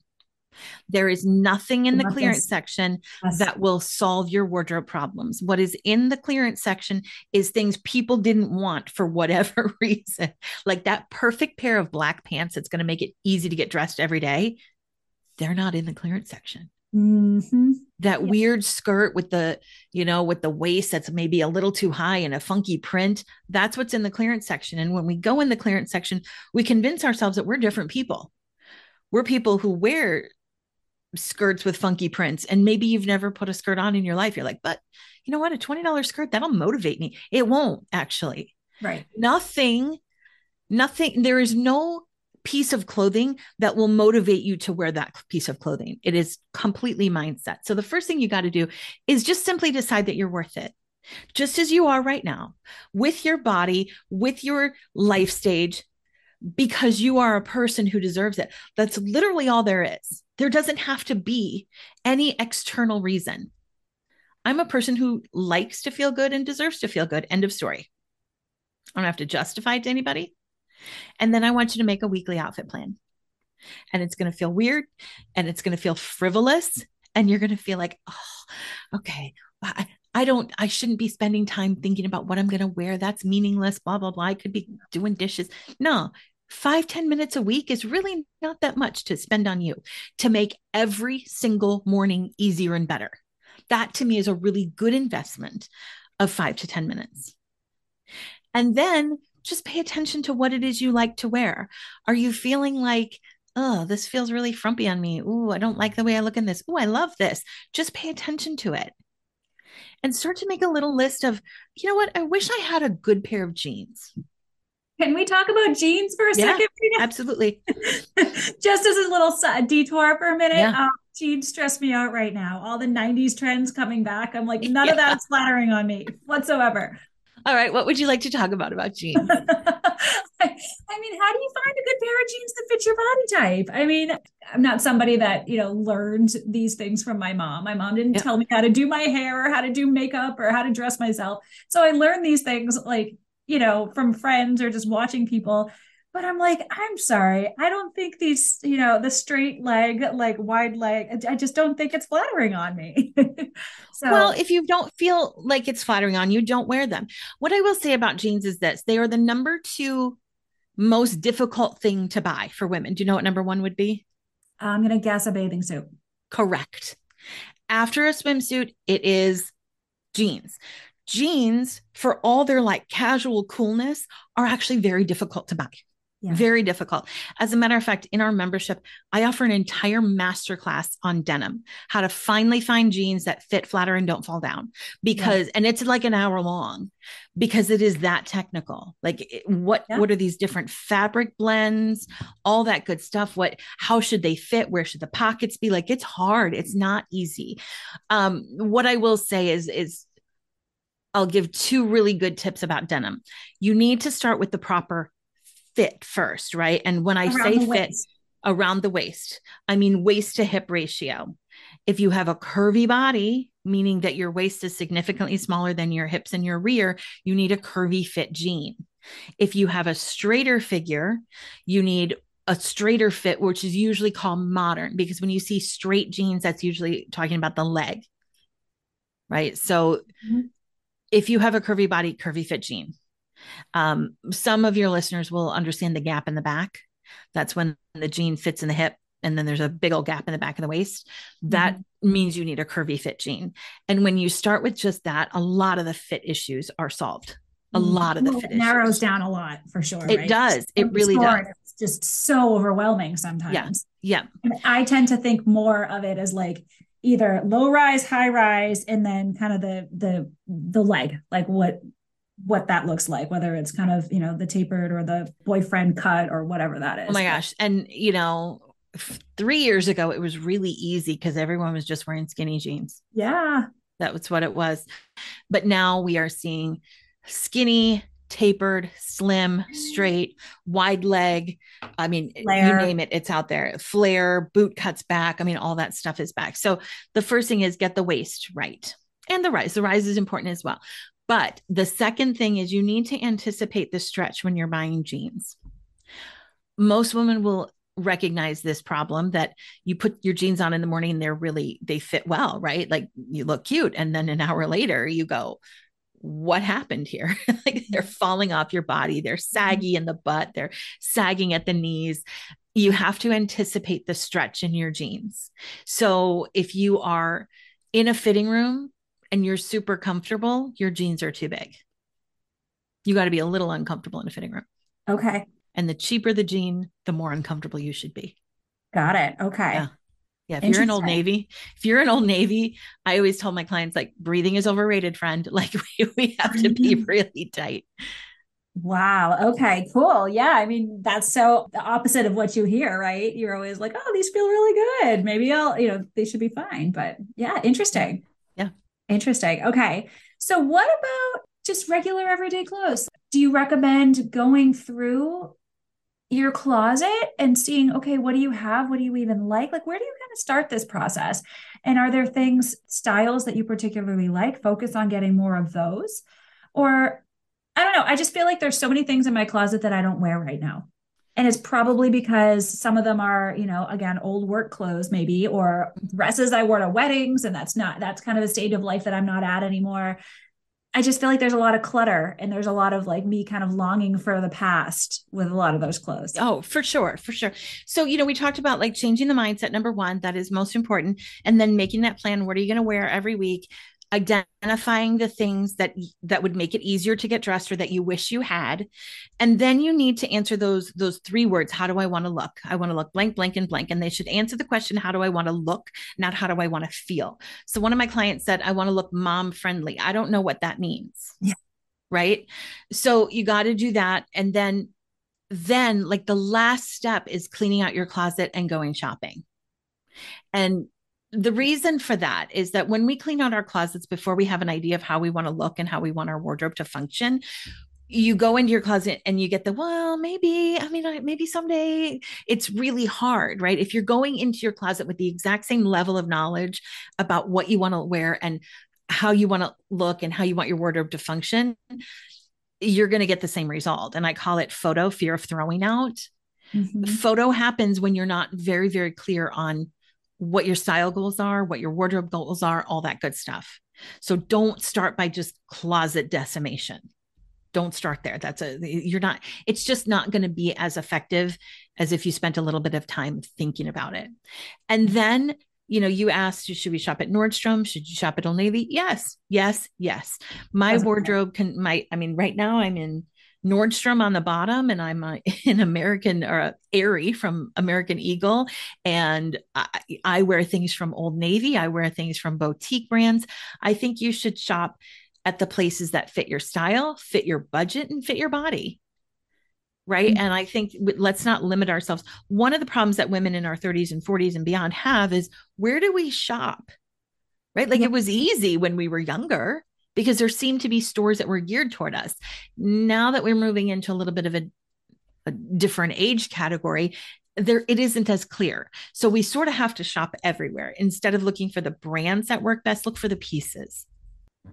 There is nothing in the clearance section yes. that will solve your wardrobe problems. What is in the clearance section is things people didn't want for whatever reason. Like that perfect pair of black pants that's going to make it easy to get dressed every day. They're not in the clearance section. Mm-hmm. That yeah. weird skirt with the, you know, with the waist that's maybe a little too high and a funky print. That's what's in the clearance section. And when we go in the clearance section, we convince ourselves that we're different people. We're people who wear skirts with funky prints and maybe you've never put a skirt on in your life. You're like but you know what? A $20 skirt that'll motivate me. It won't actually. Right. Nothing nothing there is no piece of clothing that will motivate you to wear that piece of clothing. It is completely mindset. So the first thing you got to do is just simply decide that you're worth it. Just as you are right now with your body with your life stage because you are a person who deserves it. That's literally all there is. There doesn't have to be any external reason. I'm a person who likes to feel good and deserves to feel good. End of story. I don't have to justify it to anybody. And then I want you to make a weekly outfit plan. And it's going to feel weird and it's going to feel frivolous. And you're going to feel like, oh, okay, I, I don't, I shouldn't be spending time thinking about what I'm going to wear. That's meaningless, blah, blah, blah. I could be doing dishes. No, five ten minutes a week is really not that much to spend on you to make every single morning easier and better. That to me is a really good investment of five to 10 minutes. And then just pay attention to what it is you like to wear. Are you feeling like, oh, this feels really frumpy on me? Ooh, I don't like the way I look in this. Ooh, I love this. Just pay attention to it and start to make a little list of, you know what? I wish I had a good pair of jeans. Can we talk about jeans for a Yeah, second? Absolutely. Just as a little detour for a minute. Yeah. Um, jeans stress me out right now. All the 90s trends coming back. I'm like, none of that's flattering on me whatsoever. All right. What would you like to talk about about jeans? I mean, how do you find a good pair of jeans that fits your body type? I mean, I'm not somebody that, you know, learned these things from my mom. My mom didn't tell me how to do my hair or how to do makeup or how to dress myself. So I learned these things like, you know, from friends or just watching people. But I'm like, I'm sorry. I don't think these, you know, the straight leg, like wide leg, I just don't think it's flattering on me. so, Well, if you don't feel like it's flattering on you, don't wear them. What I will say about jeans is this they are the number two most difficult thing to buy for women. Do you know what number one would be? I'm going to guess a bathing suit. Correct. After a swimsuit, it is jeans. Jeans, for all their like casual coolness, are actually very difficult to buy. Yeah. Very difficult. As a matter of fact, in our membership, I offer an entire masterclass on denim, how to finally find jeans that fit, flatter, and don't fall down. Because, and it's like an hour long because it is that technical. Like, what Yeah. what are these different fabric blends, all that good stuff? What, how should they fit? Where should the pockets be? Like, it's hard. It's not easy. Um, what I will say is, is I'll give two really good tips about denim. You need to start with the proper fit first, right? And when I Around say fit, waist. around the waist, I mean waist to hip ratio. If you have a curvy body, meaning that your waist is significantly smaller than your hips and your rear, you need a curvy fit jean. If you have a straighter figure, you need a straighter fit, which is usually called modern, because when you see straight jeans, that's usually talking about the leg, right? So Mhm. if you have a curvy body, curvy fit jean. Um, some of your listeners will understand the gap in the back. That's when the jean fits in the hip and then there's a big old gap in the back of the waist. That means you need a curvy fit jean. And when you start with just that, a lot of the fit issues are solved. A lot of the Well, fit it narrows issues. down a lot for sure. It right? does. It really store, does. It's just so overwhelming sometimes. Yeah. And I tend to think more of it as like either low rise, high rise, and then kind of the the the leg, like what what that looks like, whether it's kind of you know the tapered or the boyfriend cut or whatever that is. Oh my gosh. And, you know, three years ago, it was really easy because everyone was just wearing skinny jeans. Yeah. That was what it was. But now we are seeing skinny, tapered, slim, straight, wide leg. I mean, Flare. you name it, it's out there. Flare, boot cuts back. I mean, all that stuff is back. So the first thing is get the waist right and the rise. The rise is important as well. But the second thing is you need to anticipate the stretch when you're buying jeans. Most women will recognize this problem that you put your jeans on in the morning and they're really they fit well right? Like you look cute. And then an hour later you go what happened here? Like they're mm-hmm. falling off your body. They're mm-hmm. saggy in the butt. They're sagging at the knees. You have to anticipate the stretch in your jeans. So if you are in a fitting room and you're super comfortable your jeans are too big you got to be a little uncomfortable in a fitting room Okay. and the cheaper the jean the more uncomfortable you should be Got it. Okay. Yeah. Yeah, if you're an Old Navy, if you're an Old Navy, I always tell my clients like breathing is overrated, friend. Like we, we have to be Mhm. really tight. Wow. Okay. Cool. Yeah. I mean, that's so the opposite of what you hear, right? You're always like, oh, these feel really good. Maybe I'll, you know, they should be fine. But yeah, interesting. Interesting. Okay. So, what about just regular everyday clothes? Do you recommend going through your closet and seeing, okay, what do you have? What do you even like? Like, where do you kind of start this process? And are there things, styles that you particularly like? Focus on getting more of those. Or I don't know. I just feel like there's so many things in my closet that I don't wear right now. And it's probably because some of them are, you know, again, old work clothes, maybe, or dresses I wore to weddings. And that's not, that's kind of a stage of life that I'm not at anymore. I just feel like there's a lot of clutter and there's a lot of like me kind of longing for the past with a lot of those clothes. Oh, for sure, for sure. So, you know, we talked about like changing the mindset, number one, that is most important. And then making that plan. What are you going to wear every week? Identifying the things that that would make it easier to get dressed or that you wish you had. And then you need to answer those those three words how do i want to look? I want to look blank blank and blank. And they should answer the question how do i want to look not how do i want to feel? So one of my clients said i want to look mom friendly. I don't know what that means. Yeah. right? So you got to do that. And then then like the last step is cleaning out your closet and going shopping. And the reason for that is that when we clean out our closets before we have an idea of how we want to look and how we want our wardrobe to function, you go into your closet and you get the well maybe i mean maybe someday it's really hard right? If you're going into your closet with the exact same level of knowledge about what you want to wear and how you want to look and how you want your wardrobe to function you're going to get the same result. And i call it FOTO fear of throwing out. Mm-hmm. FOTO happens when you're not very very clear on what your style goals are, what your wardrobe goals are, all that good stuff. So don't start by just closet decimation. Don't start there. That's a, you're not, it's just not going to be as effective as if you spent a little bit of time thinking about it. And then, you know, you asked, should we shop at Nordstrom? Should you shop at Old Navy? Yes, yes, yes. My wardrobe can, my, I mean, right now I'm in Nordstrom on the bottom, and I'm an American or a Aerie from American Eagle, and I, I wear things from Old Navy. I wear things from boutique brands. I think you should shop at the places that fit your style, fit your budget, and fit your body right mm-hmm. and i think let's not limit ourselves one of the problems that women in our 30s and 40s and beyond have is where do we shop right like yeah. it was easy when we were younger because there seemed to be stores that were geared toward us. Now that we're moving into a little bit of a, a different age category, there it isn't as clear. So we sort of have to shop everywhere. Instead of looking for the brands that work best, look for the pieces.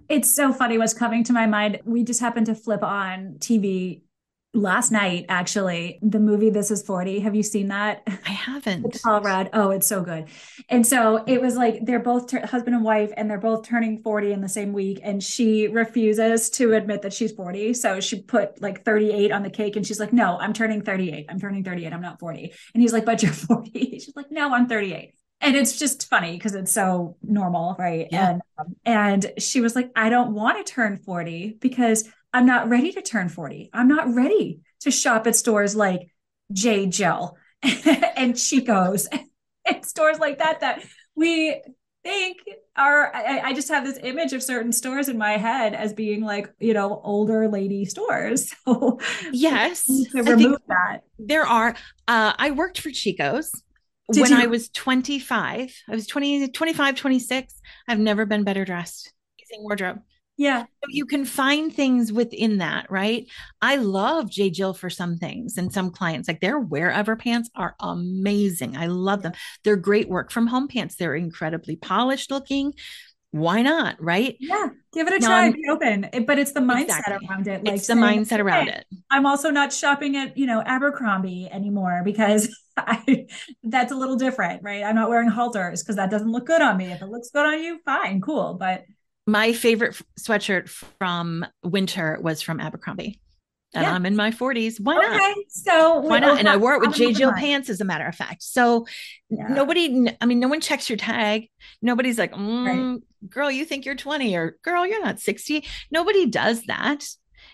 It's so funny what's coming to my mind. We just happened to flip on TV last night actually the movie this is 40 have you seen that? I haven't. Paul rudd oh it's so good. And so it was like they're both ter- husband and wife and they're both turning 40 in the same week and she refuses to admit that she's 40 so she put like 38 on the cake and she's like no i'm turning 38 i'm turning 38 i'm not 40 and he's like but you're 40 she's like no i'm 38 and it's just funny because it's so normal right? Yeah. and um, and she was like i don't want to turn 40 because I'm not ready to turn 40. I'm not ready to shop at stores like J. Jill and Chico's and stores like that that we think are I, I, just have this image of certain stores in my head as being like you know older lady stores so yes remove that there are uh i worked for chico's Did when you? i was 25 i was 20 25 26 i've never been better dressed amazing wardrobe yeah. So you can find things within that, right? I love J. Jill for some things and some clients, like their wherever pants are amazing. I love them. They're great work from home pants. They're incredibly polished looking. Why not? Right? Yeah. Give it a try. Be open. But it's the mindset exactly. around it. Like it's the saying, mindset around it. I'm also not shopping at, you know, Abercrombie anymore because I that's a little different, right? I'm not wearing halters because that doesn't look good on me. If it looks good on you, fine, cool. But my favorite sweatshirt from winter was from Abercrombie. And yeah. I'm in my 40s. Why okay. not? So why not? And I wore it with J. Jill pants, as a matter of fact. So yeah. nobody, I mean, no one checks your tag. Nobody's like, mm, right. girl, you think you're 20 or girl, you're not 60. Nobody does that.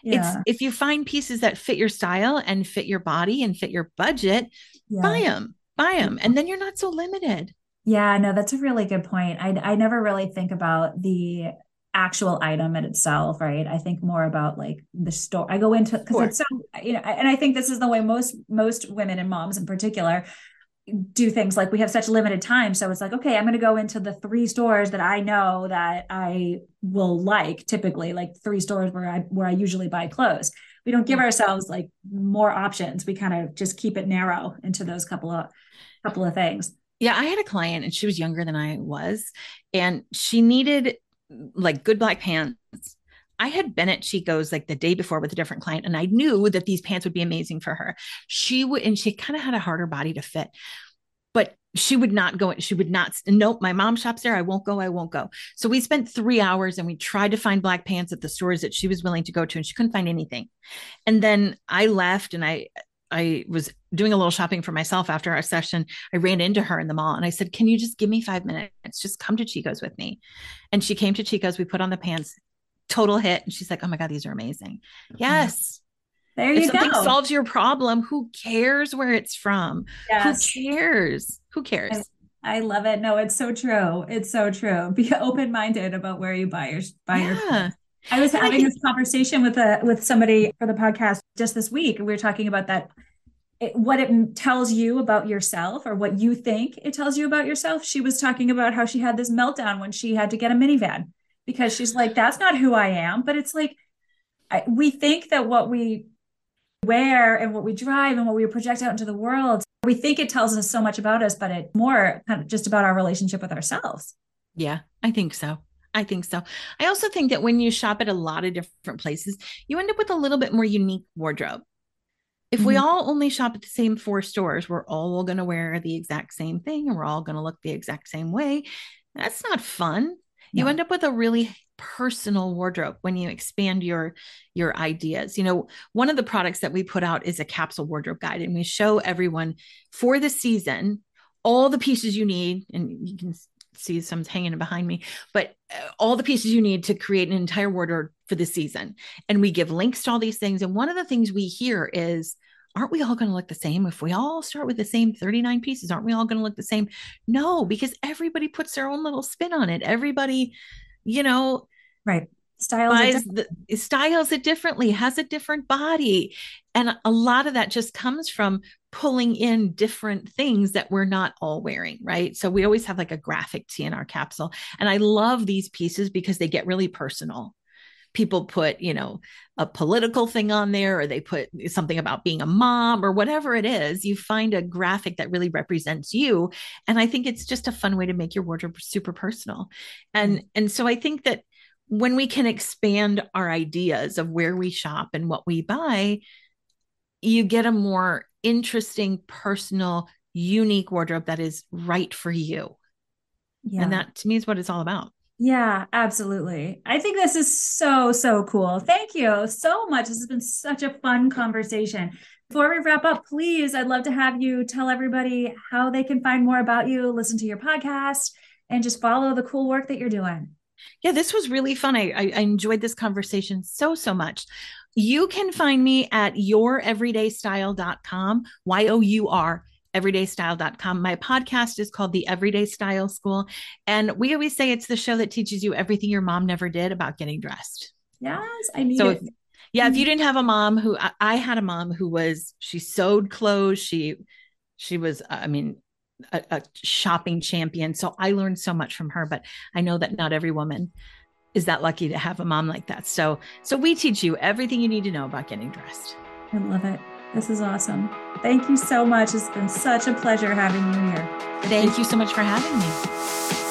Yeah. It's if you find pieces that fit your style and fit your body and fit your budget, buy them, buy them. And then you're not so limited. Yeah, no, that's a really good point. I I never really think about the actual item in itself, right? I think more about like the store. I go into because it's so you know, and I think this is the way most most women and moms in particular do things like we have such limited time. So it's like, okay, I'm going to go into the three stores that I know that I will like typically, like three stores where I where I usually buy clothes. We don't give ourselves like more options. We kind of just keep it narrow into those couple of couple of things. Yeah, I had a client and she was younger than I was, and she needed like good black pants. I had been at Chico's like the day before with a different client, and I knew that these pants would be amazing for her. She would, and she kind of had a harder body to fit, but she would not go. She would not. Nope, my mom shops there. I won't go. I won't go. So we spent three hours and we tried to find black pants at the stores that she was willing to go to, and she couldn't find anything. And then I left, and I I was doing a little shopping for myself after our session. I ran into her in the mall and I said, Can you just give me five minutes? Just come to Chico's with me. And she came to Chico's. We put on the pants, total hit. And she's like, Oh my God, these are amazing. Yes. There you if something go. solves your problem, who cares where it's from? Yes. Who cares? Who cares? I, I, love it. No, it's so true. It's so true. Be open minded about where you buy your buy yeah. your I was having this conversation with a with somebody for the podcast just this week, and we were talking about that. It, what it tells you about yourself, or what you think it tells you about yourself. She was talking about how she had this meltdown when she had to get a minivan because she's like, "That's not who I am." But it's like I, we think that what we wear and what we drive and what we project out into the world, we think it tells us so much about us, but it more kind of just about our relationship with ourselves. Yeah, I think so. I think so. I also think that when you shop at a lot of different places, you end up with a little bit more unique wardrobe. If mm-hmm. we all only shop at the same four stores, we're all going to wear the exact same thing and we're all going to look the exact same way. That's not fun. You end up with a really personal wardrobe when you expand your your ideas. You know, one of the products that we put out is a capsule wardrobe guide and we show everyone for the season all the pieces you need and you can see some hanging behind me, but uh, all the pieces you need to create an entire wardrobe for the season. And we give links to all these things. And one of the things we hear is, aren't we all going to look the same? If we all start with the same 39 pieces, aren't we all going to look the same? No, because everybody puts their own little spin on it. Everybody, you know, right styles it the, styles it differently has a different body. And a lot of that just comes from pulling in different things that we're not all wearing right? So we always have like a graphic tee in our capsule. And i love these pieces because they get really personal. People put you know a political thing on there or they put something about being a mom or whatever it is you find a graphic that really represents you. And i think it's just a fun way to make your wardrobe super personal. And mm-hmm. and so i think that when we can expand our ideas of where we shop and what we buy, you get a more interesting, personal, unique wardrobe that is right for you. Yeah. And that to me is what it's all about. Yeah, absolutely. I think this is so, so cool. Thank you so much. This has been such a fun conversation. Before we wrap up, please, I'd love to have you tell everybody how they can find more about you, listen to your podcast, and just follow the cool work that you're doing. Yeah, this was really fun. I, I, I enjoyed this conversation so, so much. You can find me at youreverydaystyle.com, Y O U R everydaystyle.com. My podcast is called The Everyday Style School. And we always say it's the show that teaches you everything your mom never did about getting dressed. Yes, I need so it. If, yeah, if you mm-hmm. didn't have a mom who I, I had a mom who was she sewed clothes, she she was I mean a, a shopping champion. So I learned so much from her, but I know that not every woman is that lucky to have a mom like that. So so we teach you everything you need to know about getting dressed. I love it. This is awesome. Thank you so much. It's been such a pleasure having you here. Thank you so much for having me.